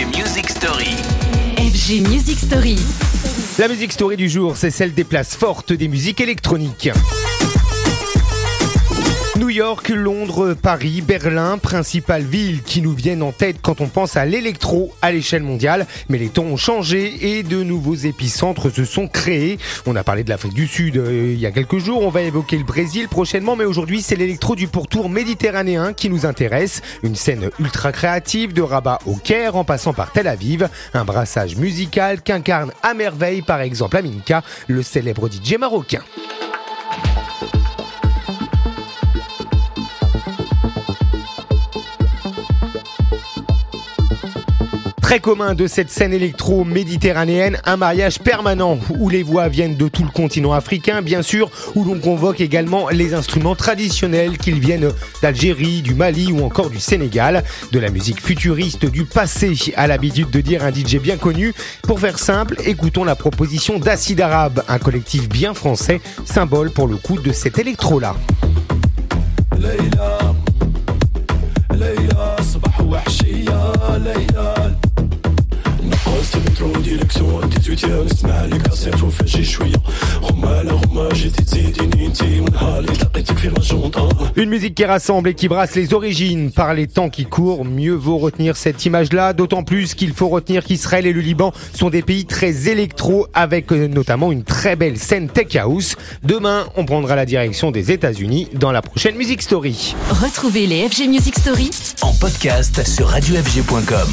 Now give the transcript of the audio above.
FG Music Story. FG Music Story. La musique story du jour, c'est celle des places fortes des musiques électroniques. New York, Londres, Paris, Berlin, principales villes qui nous viennent en tête quand on pense à l'électro à l'échelle mondiale. Mais les temps ont changé et de nouveaux épicentres se sont créés. On a parlé de l'Afrique du Sud euh, il y a quelques jours, on va évoquer le Brésil prochainement, mais aujourd'hui c'est l'électro du pourtour méditerranéen qui nous intéresse. Une scène ultra créative de Rabat au Caire en passant par Tel Aviv. Un brassage musical qu'incarne à merveille par exemple Aminka, le célèbre DJ marocain. Très commun de cette scène électro-méditerranéenne, un mariage permanent où les voix viennent de tout le continent africain, bien sûr, où l'on convoque également les instruments traditionnels qu'ils viennent d'Algérie, du Mali ou encore du Sénégal. De la musique futuriste du passé, à l'habitude de dire un DJ bien connu. Pour faire simple, écoutons la proposition d'Acide Arabe, un collectif bien français, symbole pour le coup de cet électro-là. ليلى ليلى صباح وحشية ليلى نقصت المترو ديريكسيون 18 نسمع لك كاسيت وفاجي شوية غمالة غما جيتي تزيديني انتي ونهار اللي لقيتك في المجونطة Une musique qui rassemble et qui brasse les origines par les temps qui courent. Mieux vaut retenir cette image-là, d'autant plus qu'il faut retenir qu'Israël et le Liban sont des pays très électro avec euh, notamment une très belle scène tech house. Demain, on prendra la direction des États-Unis dans la prochaine Music Story. Retrouvez les FG Music Story En podcast sur radiofg.com.